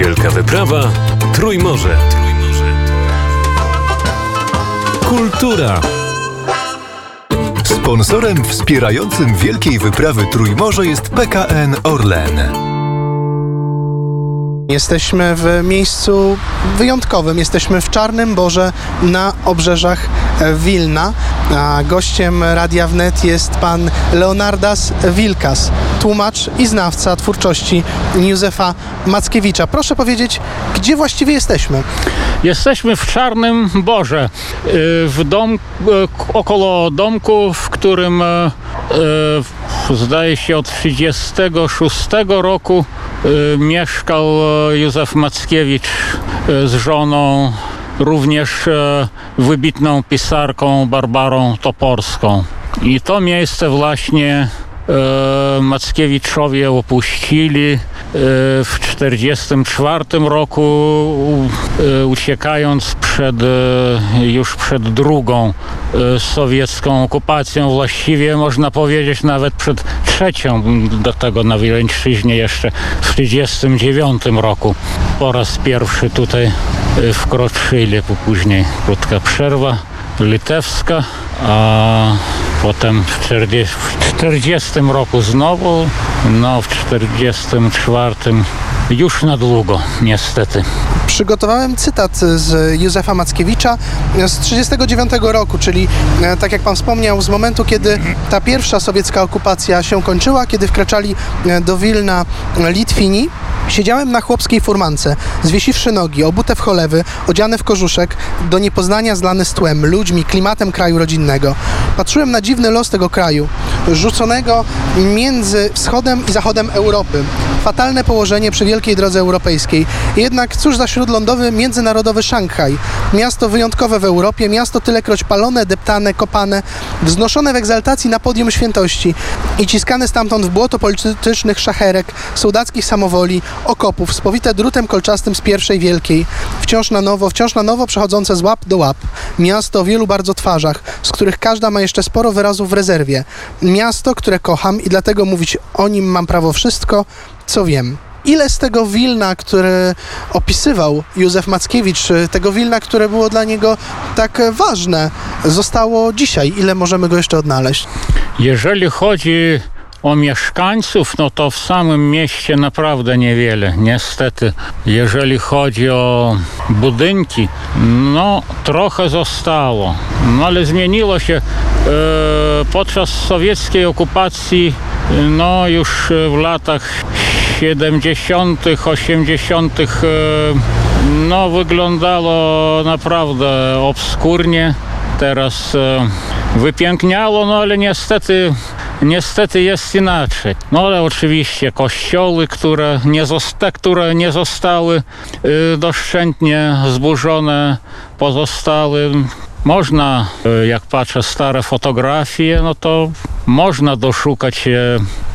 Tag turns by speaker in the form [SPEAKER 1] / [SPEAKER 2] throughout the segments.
[SPEAKER 1] Wielka wyprawa Trójmorze. Kultura.
[SPEAKER 2] Sponsorem wspierającym Wielkiej Wyprawy Trójmorze jest PKN Orlen.
[SPEAKER 3] Jesteśmy w miejscu wyjątkowym. Jesteśmy w Czarnym Borze na obrzeżach Wilna. A gościem Radia Wnet jest pan Leonardas Wilkas, tłumacz i znawca twórczości Józefa Mackiewicza. Proszę powiedzieć, gdzie właściwie jesteśmy?
[SPEAKER 4] Jesteśmy w Czarnym Borze, y, w dom, y, około domku, w którym y, zdaje się od 1936 roku mieszkał Józef Mackiewicz z żoną, również wybitną pisarką Barbarą Toporską. I to miejsce właśnie Mackiewiczowie opuścili w 1944 roku, uciekając przed, już przed drugą sowiecką okupacją, właściwie można powiedzieć nawet przed trzecią, do tego na Wileńszczyźnie jeszcze w 1939 roku. Po raz pierwszy tutaj wkroczyli, później krótka przerwa litewska, a potem w 1940 roku znowu, no w 1944 już na długo, niestety.
[SPEAKER 3] Przygotowałem cytat z Józefa Mackiewicza z 1939 roku, czyli e, tak jak pan wspomniał, z momentu, kiedy ta pierwsza sowiecka okupacja się kończyła, kiedy wkraczali e, do Wilna Litwini. Siedziałem na chłopskiej furmance, zwiesiwszy nogi, obute w cholewy, odziany w kożuszek, do niepoznania zlany z tłem, ludźmi, klimatem kraju rodzinnego. Patrzyłem na dziwny los tego kraju, rzuconego między wschodem i zachodem Europy. Fatalne położenie przy wielkiej drodze europejskiej. Jednak cóż za śródlądowy, międzynarodowy Szanghaj. Miasto wyjątkowe w Europie, miasto tylekroć palone, deptane, kopane, wznoszone w egzaltacji na podium świętości i ciskane stamtąd w błoto politycznych szacherek, sołdackich samowoli, okopów, spowite drutem kolczastym z pierwszej wielkiej. Wciąż na nowo, wciąż na nowo przechodzące z łap do łap. Miasto o wielu bardzo twarzach, z których każda ma jeszcze sporo wyrazów w rezerwie. Miasto, które kocham i dlatego mówić o nim mam prawo wszystko, co wiem. Ile z tego Wilna, które opisywał Józef Mackiewicz, tego Wilna, które było dla niego tak ważne, zostało dzisiaj? Ile możemy go jeszcze odnaleźć?
[SPEAKER 4] Jeżeli chodzi o mieszkańców, no to w samym mieście naprawdę niewiele. Niestety, jeżeli chodzi o budynki, no trochę zostało. No ale zmieniło się e, podczas sowieckiej okupacji, no już w latach 70., 80. E, no wyglądało naprawdę obskurnie. Teraz e, wypiękniało, no ale niestety Niestety jest inaczej. No ale oczywiście kościoły, które nie, zosta które nie zostały y, doszczętnie zburzone, pozostały. Można, y, jak patrzę stare fotografie, no to można doszukać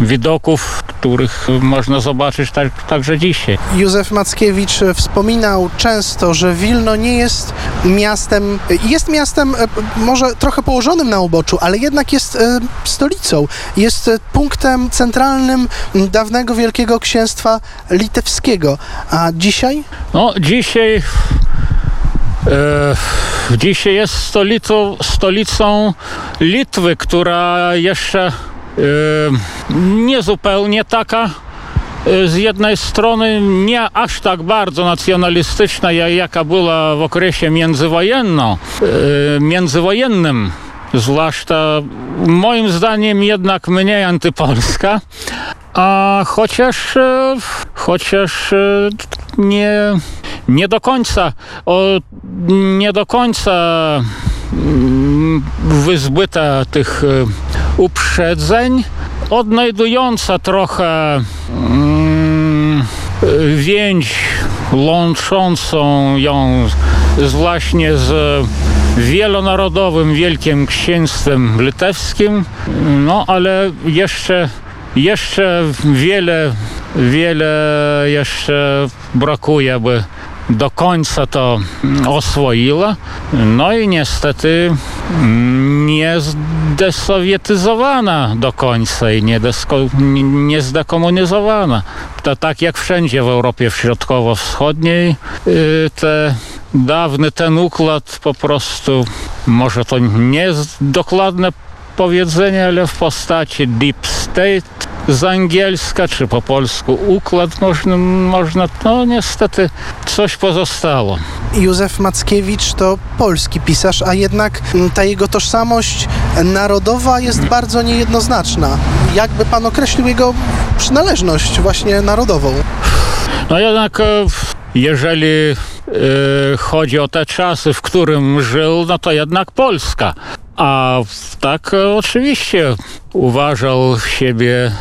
[SPEAKER 4] widoków, których można zobaczyć tak, także dzisiaj.
[SPEAKER 3] Józef Mackiewicz wspominał często, że Wilno nie jest miastem, jest miastem e, może trochę położonym na uboczu, ale jednak jest e, stolicą, jest punktem centralnym dawnego Wielkiego Księstwa Litewskiego. A dzisiaj?
[SPEAKER 4] No, dzisiaj E, dzisiaj jest stolicą, stolicą Litwy, która jeszcze e, niezupełnie taka e, z jednej strony nie aż tak bardzo nacjonalistyczna, jaka była w okresie międzywojennym, międzywojennym. Zwłaszcza moim zdaniem jednak mniej antypolska, a chociaż, chociaż nie nie do końca, o, nie do końca mm, wyzbyta tych e, uprzedzeń, odnajdująca trochę mm, więź łączącą ją z, właśnie z wielonarodowym Wielkim Księstwem Litewskim, no ale jeszcze jeszcze wiele, wiele jeszcze brakuje, by do końca to oswoiła. No i niestety nie zdesowietyzowana do końca i nie, desko, nie zdekomunizowana. To tak jak wszędzie w Europie Środkowo-Wschodniej y, te dawny ten układ po prostu, może to nie jest dokładne powiedzenie, ale w postaci deep state z angielska, czy po polsku układ można, można no niestety coś pozostało.
[SPEAKER 3] Józef Mackiewicz to polski pisarz, a jednak mm, ta jego tożsamość narodowa jest bardzo niejednoznaczna. Jakby pan określił jego przynależność właśnie narodową?
[SPEAKER 4] No jednak e, jeżeli e, chodzi o te czasy, w którym żył, no to jednak Polska. A tak oczywiście uważał siebie,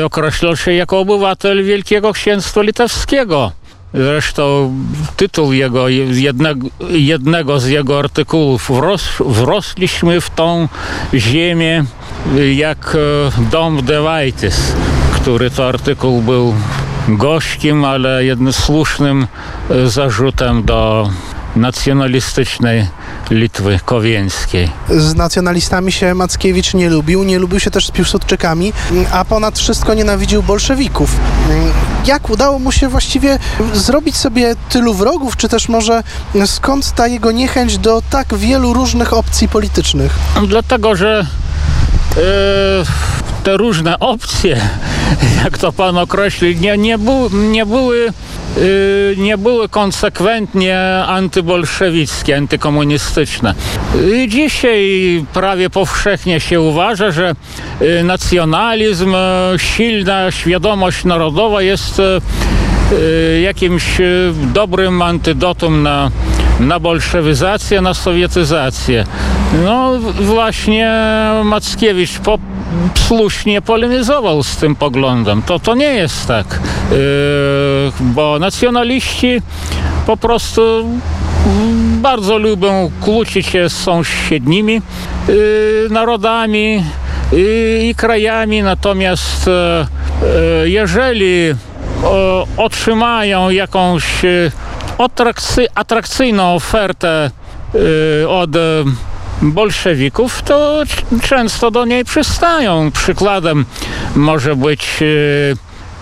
[SPEAKER 4] e, określał się jako obywatel Wielkiego Księstwa Litewskiego. Zresztą tytuł jego, jednego, jednego z jego artykułów Wros, Wrosliśmy w tą ziemię jak e, dom Dewajtys, który to artykuł był gorzkim, ale jednym słusznym e, zarzutem do nacjonalistycznej Litwy Kowieńskiej.
[SPEAKER 3] Z nacjonalistami się Mackiewicz nie lubił, nie lubił się też z Piłsudczykami, a ponad wszystko nienawidził bolszewików. Jak udało mu się właściwie zrobić sobie tylu wrogów, czy też może skąd ta jego niechęć do tak wielu różnych opcji politycznych?
[SPEAKER 4] Dlatego, że e, te różne opcje, jak to pan określił, nie, nie, był, nie były nie były konsekwentnie antybolszewickie, antykomunistyczne. I Dzisiaj prawie powszechnie się uważa, że e, nacjonalizm, silna świadomość narodowa jest jakimś dobrym antydotum na, na bolszewizację, na sowietyzację. No właśnie Mackiewicz po, słusznie polemizował z tym poglądem. To, to nie jest tak, Yy, bo nacjonaliści po prostu bardzo lubią kłócić się z sąsiednimi yy, narodami yy, i krajami, natomiast e, e, jeżeli otrzymają jakąś atrakcy, atrakcyjną ofertę e, od e, bolszewików, to często do niej przystają. Przykładem może być e,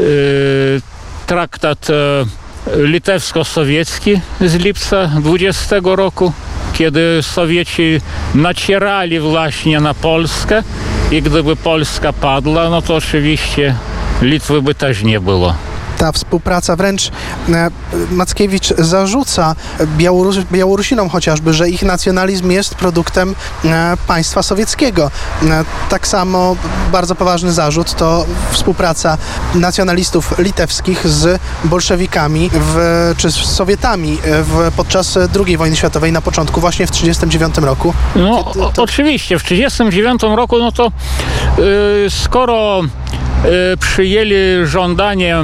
[SPEAKER 4] e, traktat e, litewsko-sowiecki z lipca 20 roku, kiedy Sowieci nacierali właśnie na Polskę i gdyby Polska padła, no to oczywiście Litwy by też nie było.
[SPEAKER 3] Ta współpraca. Wręcz e, Mackiewicz zarzuca Białorus Białorusinom chociażby, że ich nacjonalizm jest produktem e, państwa sowieckiego. E, Tak samo bardzo poważny zarzut to współpraca nacjonalistów litewskich z bolszewikami w, czy z Sowietami w, podczas II wojny światowej na początku, właśnie w 1939 roku.
[SPEAKER 4] No,
[SPEAKER 3] Kiedy
[SPEAKER 4] o,
[SPEAKER 3] to-
[SPEAKER 4] oczywiście, w 1939 roku, no to y, skoro y, przyjęli żądanie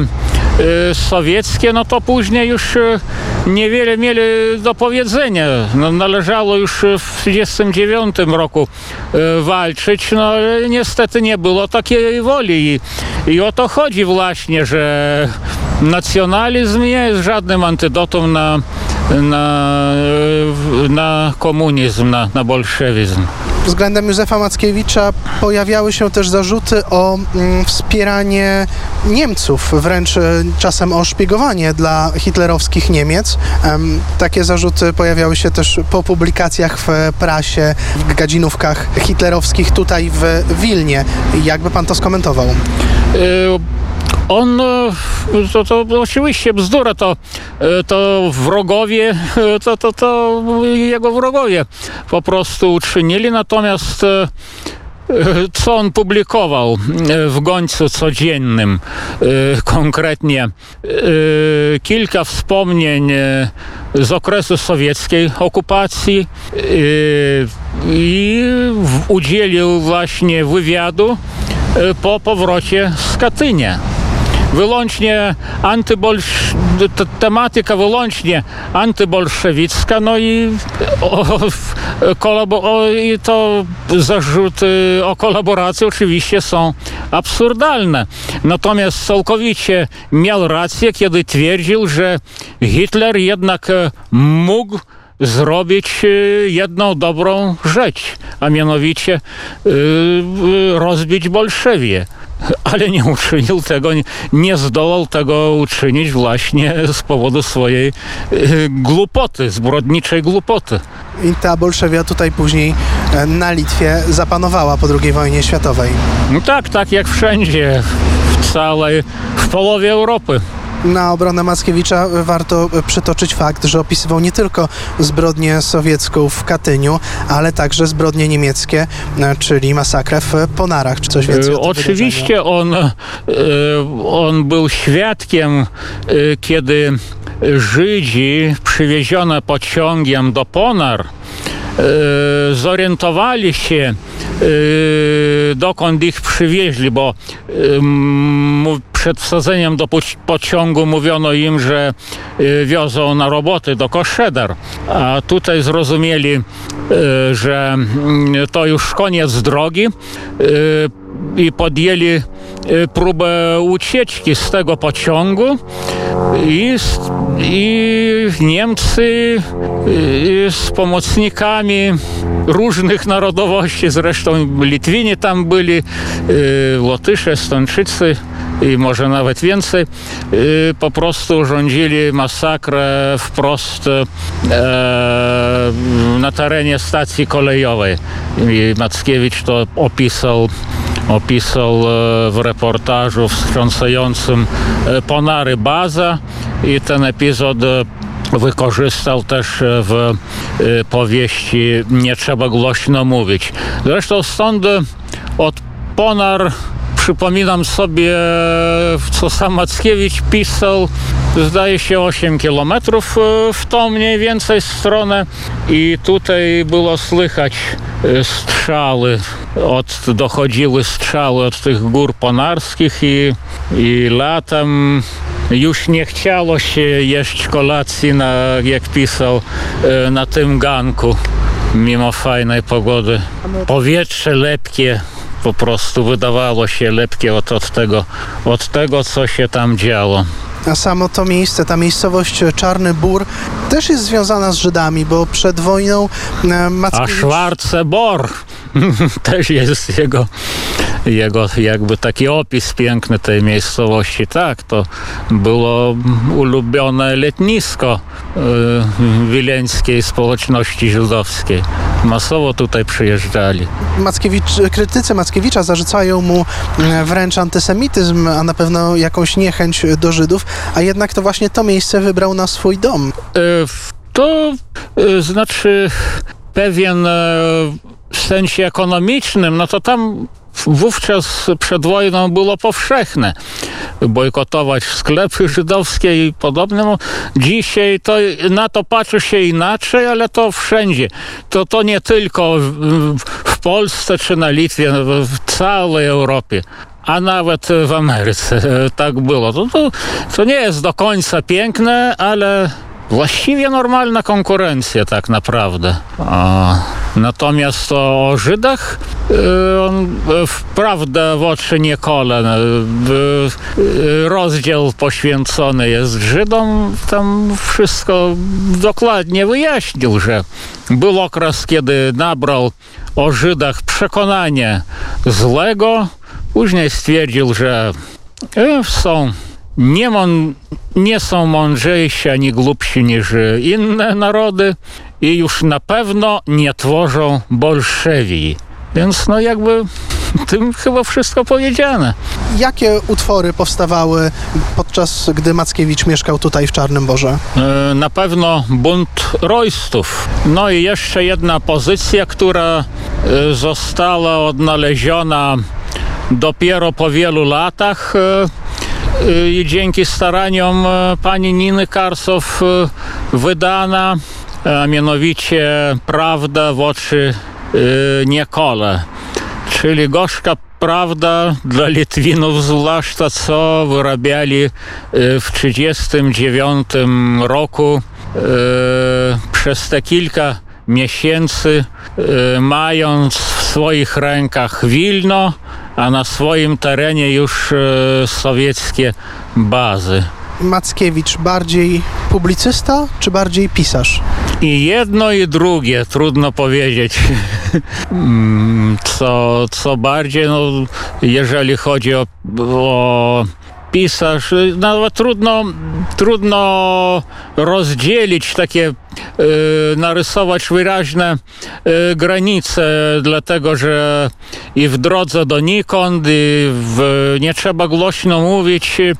[SPEAKER 4] sowieckie, no to później już y, niewiele mieli do powiedzenia. No, należało już y, w 1939 roku y, walczyć, no ale niestety nie było takiej woli i, i o to chodzi właśnie, że nacjonalizm nie jest żadnym antydotum na, na, y, na komunizm, na, na bolszewizm.
[SPEAKER 3] Względem Józefa Mackiewicza pojawiały się też zarzuty o mm, wspieranie Niemców, wręcz e, czasem o szpiegowanie dla hitlerowskich Niemiec. Em, takie zarzuty pojawiały się też po publikacjach w prasie, w gadzinówkach hitlerowskich tutaj w Wilnie. Jakby pan to skomentował?
[SPEAKER 4] On, e, to, to oczywiście bzdura, to, e, to wrogowie, e, to, to, to jego wrogowie po prostu uczynili, natomiast co on publikował w gońcu codziennym, konkretnie kilka wspomnień z okresu sowieckiej okupacji i udzielił właśnie wywiadu po powrocie z Katynia. Wyłącznie antybolsz... te- tematyka wyłącznie antybolszewicka, no i, o, kolabo... o, i to zarzuty o kolaboracji oczywiście są absurdalne. Natomiast całkowicie miał rację, kiedy twierdził, że Hitler jednak e, mógł zrobić e, jedną dobrą rzecz, a mianowicie e, rozbić Bolszewie. Ale nie uczynił tego, nie- zdołał tego uczynić właśnie z powodu swojej e, głupoty, zbrodniczej głupoty.
[SPEAKER 3] I ta Bolszewia tutaj później e, na Litwie zapanowała po II wojnie światowej.
[SPEAKER 4] No tak, tak jak wszędzie, w całej, w połowie Europy.
[SPEAKER 3] Na obronę Mackiewicza warto przytoczyć fakt, że opisywał nie tylko zbrodnię sowiecką w Katyniu, ale także zbrodnie niemieckie, czyli masakrę w Ponarach. Czy coś więcej o
[SPEAKER 4] E, Oczywiście on, e, on był świadkiem, e, kiedy Żydzi przywiezione pociągiem do Ponar zorientowali się, dokąd ich przywieźli, bo przed wsadzeniem do poci- pociągu mówiono im, że e, wiozą na roboty do Koszedar, a tutaj zrozumieli, e, że mm, to już koniec drogi e, i podjęli próbę ucieczki z tego pociągu i, i Niemcy e, z pomocnikami różnych narodowości, zresztą Litwini tam byli, Łotysze, Stończycy i może nawet więcej, e, po prostu urządzili masakrę wprost e, na terenie stacji kolejowej. I Mackiewicz to opisał opisał e, w reportażu wstrząsającym e, Ponary Baza i ten epizod wykorzystał też w powieści Nie trzeba głośno mówić. Zresztą stąd od Ponar przypominam sobie, co sam Mackiewicz pisał, zdaje się 8 kilometrów e, w tą mniej więcej stronę. I tutaj było słychać e, strzały, od, dochodziły strzały od tych gór ponarskich i, i latem już nie chciało się jeść kolacji, na, jak pisał, e, na tym ganku, mimo fajnej pogody. Powietrze lepkie, po prostu wydawało się lepkie od, od, tego, od tego, co się tam działo.
[SPEAKER 3] A samo to miejsce, ta miejscowość Czarny Bór też jest związana z Żydami, bo przed wojną e,
[SPEAKER 4] A
[SPEAKER 3] Mackiewicz...
[SPEAKER 4] Schwarze Bor też jest jego, jego jakby taki opis piękny tej miejscowości. Tak, to było ulubione letnisko y, wileńskiej społeczności żydowskiej. Masowo tutaj przyjeżdżali.
[SPEAKER 3] Mackiewicz, krytycy Mackiewicza zarzucają mu e, wręcz antysemityzm, a na pewno jakąś niechęć do Żydów, a jednak to właśnie to miejsce wybrał na swój dom.
[SPEAKER 4] W- To e, znaczy pewien e, w sensie ekonomicznym, no to tam wówczas przed wojną było powszechne bojkotować sklepy żydowskie i podobne. No, Dzisiaj to na to patrzy się inaczej, ale to wszędzie. To, to nie tylko w, w Polsce czy na Litwie, no, w całej Europie a nawet w Ameryce e, tak było. To, to, to nie jest do końca piękne, ale właściwie normalna konkurencja tak naprawdę. Natomiast o, Żydach e, on e, wprawdę w oczy nie kole. E, Rozdział poświęcony jest Żydom. Tam wszystko dokładnie wyjaśnił, że był okres, kiedy nabrał o Żydach przekonanie złego, Później stwierdził, że są nie, mon, nie są mądrzejsi ani głupsi niż inne narody i już na pewno nie tworzą bolszewii. Więc no jakby tym chyba wszystko powiedziane.
[SPEAKER 3] Jakie utwory powstawały podczas gdy Mackiewicz mieszkał tutaj w Czarnym Borze?
[SPEAKER 4] E, Na pewno bunt rojstów. No i jeszcze jedna pozycja, która e, została odnaleziona dopiero po wielu latach e, i dzięki staraniom e, pani Niny Karsow e, wydana, a mianowicie Prawda w oczy e, Niekole, czyli gorzka prawda dla Litwinów zwłaszcza, co wyrabiali w 1939 roku przez te kilka miesięcy, mając w swoich rękach Wilno, a na swoim terenie już e, sowieckie bazy.
[SPEAKER 3] Mackiewicz bardziej publicysta czy bardziej pisarz?
[SPEAKER 4] I jedno i drugie, trudno powiedzieć. Mm, Co, co bardziej, no, jeżeli chodzi o, o pisarz, nawet trudno, trudno rozdzielić takie, e, narysować wyraźne e, granice, dlatego że i w drodze donikąd, i w nie trzeba głośno mówić, e,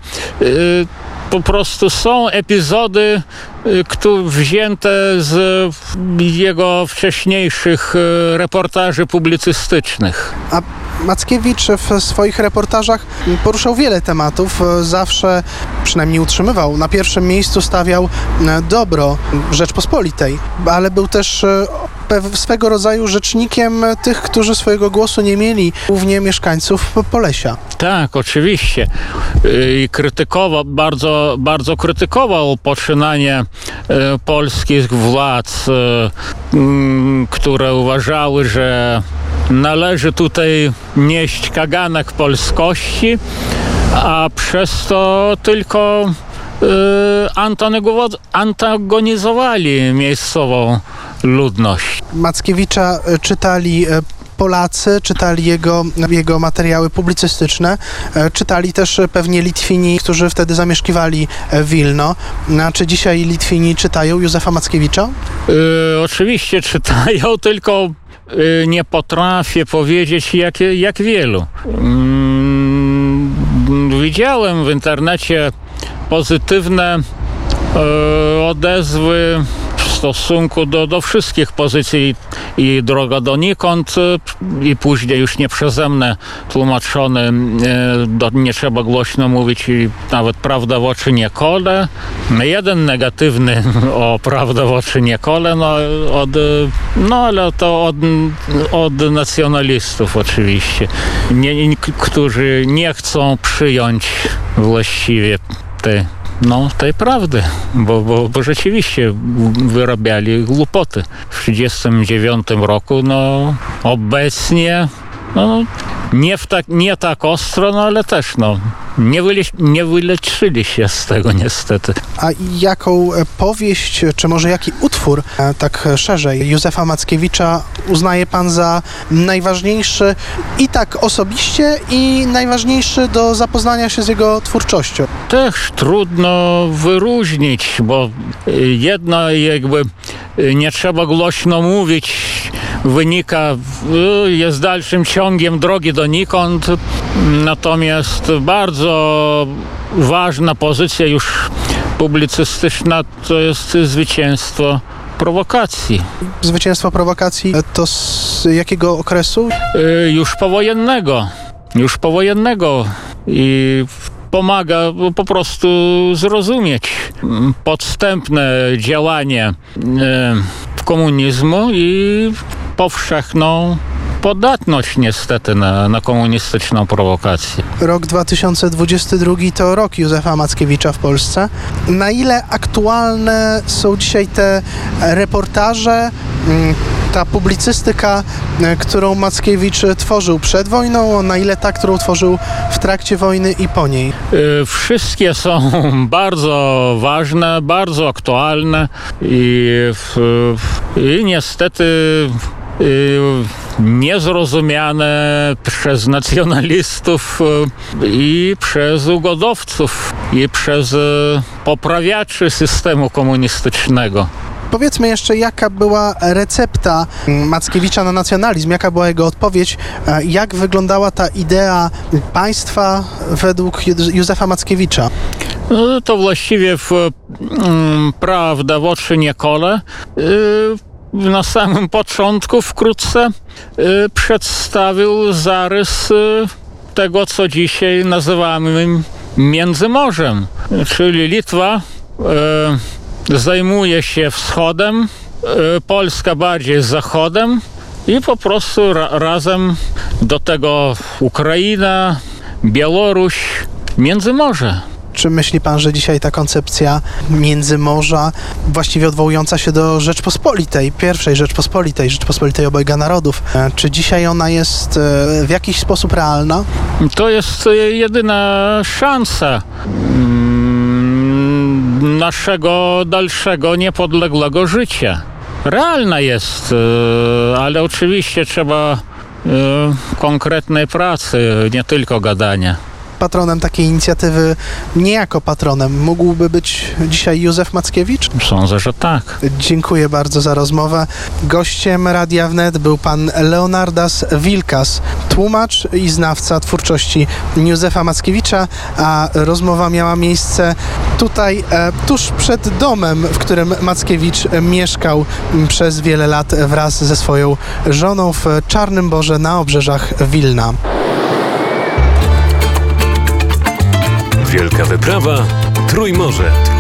[SPEAKER 4] po prostu są epizody, y, któ- wzięte z jego wcześniejszych y, reportaży publicystycznych.
[SPEAKER 3] A Mackiewicz w swoich reportażach poruszał wiele tematów. Zawsze, przynajmniej utrzymywał, na pierwszym miejscu stawiał e, dobro Rzeczpospolitej, ale był też e, swego rodzaju rzecznikiem tych, którzy swojego głosu nie mieli, głównie mieszkańców Polesia.
[SPEAKER 4] Tak, oczywiście. I krytykował, bardzo, bardzo krytykował poczynanie y, polskich władz, mm, które uważały, że należy tutaj nieść kaganek polskości, a przez to tylko antagonizowa- antagonizowali miejscową ludność.
[SPEAKER 3] Mackiewicza e, czytali e, Polacy, czytali jego, jego materiały publicystyczne, e, czytali też pewnie Litwini, którzy wtedy zamieszkiwali Wilno. A czy dzisiaj Litwini czytają Józefa Mackiewicza?
[SPEAKER 4] Y, oczywiście czytają, tylko y, nie potrafię powiedzieć jak, jak wielu. Mm, widziałem w internecie pozytywne odezwy stosunku do, do wszystkich pozycji i droga donikąd y, i później już nie przeze mnie tłumaczony, y, do, nie trzeba głośno mówić i nawet prawda w oczy nie kole. Jeden negatywny o prawda w oczy nie kole, no, od, y, no ale to od, od nacjonalistów oczywiście, nie, którzy nie chcą przyjąć właściwie tej no, tej prawdy, bo, bo, bo rzeczywiście wyrabiali głupoty. W 1939 roku, no, obecnie, no, nie, w tak, nie tak ostro, no, ale też, no, nie, wyle, nie wyleczyli się z tego niestety.
[SPEAKER 3] A jaką e, powieść, czy może jaki utwór, e, tak szerzej, Józefa Mackiewicza uznaje pan za najważniejszy i tak osobiście, i najważniejszy do zapoznania się z jego twórczością?
[SPEAKER 4] Też trudno wyróżnić, bo y, jedno jakby y, nie trzeba głośno mówić, wynika, jest dalszym ciągiem drogi donikąd, natomiast bardzo ważna pozycja już publicystyczna to jest zwycięstwo prowokacji.
[SPEAKER 3] Zwycięstwo prowokacji to z jakiego okresu?
[SPEAKER 4] Y, już powojennego, już powojennego i pomaga po prostu zrozumieć podstępne działanie y, komunizmu i powszechną podatność niestety na, na komunistyczną prowokację.
[SPEAKER 3] Rok 2022 to rok Józefa Mackiewicza w Polsce. Na ile aktualne są dzisiaj te reportaże, mm, ta publicystyka, e, którą Mackiewicz tworzył przed wojną, na ile ta, którą tworzył w trakcie wojny i po niej?
[SPEAKER 4] Y, Wszystkie są bardzo ważne, bardzo aktualne i, i niestety y, niezrozumiane przez nacjonalistów i przez ugodowców i przez poprawiaczy systemu komunistycznego.
[SPEAKER 3] Powiedzmy jeszcze, jaka była recepta Mackiewicza na nacjonalizm, jaka była jego odpowiedź, e, jak wyglądała ta idea państwa według Józefa Mackiewicza?
[SPEAKER 4] No, to właściwie w mm, prawda w oczy nie kole. Y, na samym początku wkrótce y, przedstawił zarys tego, co dzisiaj nazywamy Międzymorzem, czyli Litwa zajmuje się wschodem, y, Polska bardziej zachodem i po prostu ra- razem do tego Ukraina, Białoruś, Międzymorze.
[SPEAKER 3] Czy myśli pan, że dzisiaj ta koncepcja międzymorza, właściwie odwołująca się do Rzeczpospolitej, pierwszej Rzeczpospolitej, Rzeczpospolitej obojga narodów, e, czy dzisiaj ona jest e, w jakiś sposób realna?
[SPEAKER 4] To jest e, jedyna szansa. Naszego dalszego niepodległego życia. Realna jest, e, ale oczywiście trzeba e, konkretnej pracy, nie tylko gadania.
[SPEAKER 3] Patronem takiej inicjatywy, nie jako patronem, mógłby być dzisiaj Józef Mackiewicz?
[SPEAKER 4] Sądzę, że tak.
[SPEAKER 3] Dziękuję bardzo za rozmowę. Gościem Radia Wnet był pan Leonardas Wilkas, tłumacz i znawca twórczości Józefa Mackiewicza, a rozmowa miała miejsce tutaj, e, tuż przed domem, w którym Mackiewicz mieszkał przez wiele lat wraz ze swoją żoną w Czarnym Borze na obrzeżach Wilna.
[SPEAKER 1] Wielka wyprawa Trójmorze.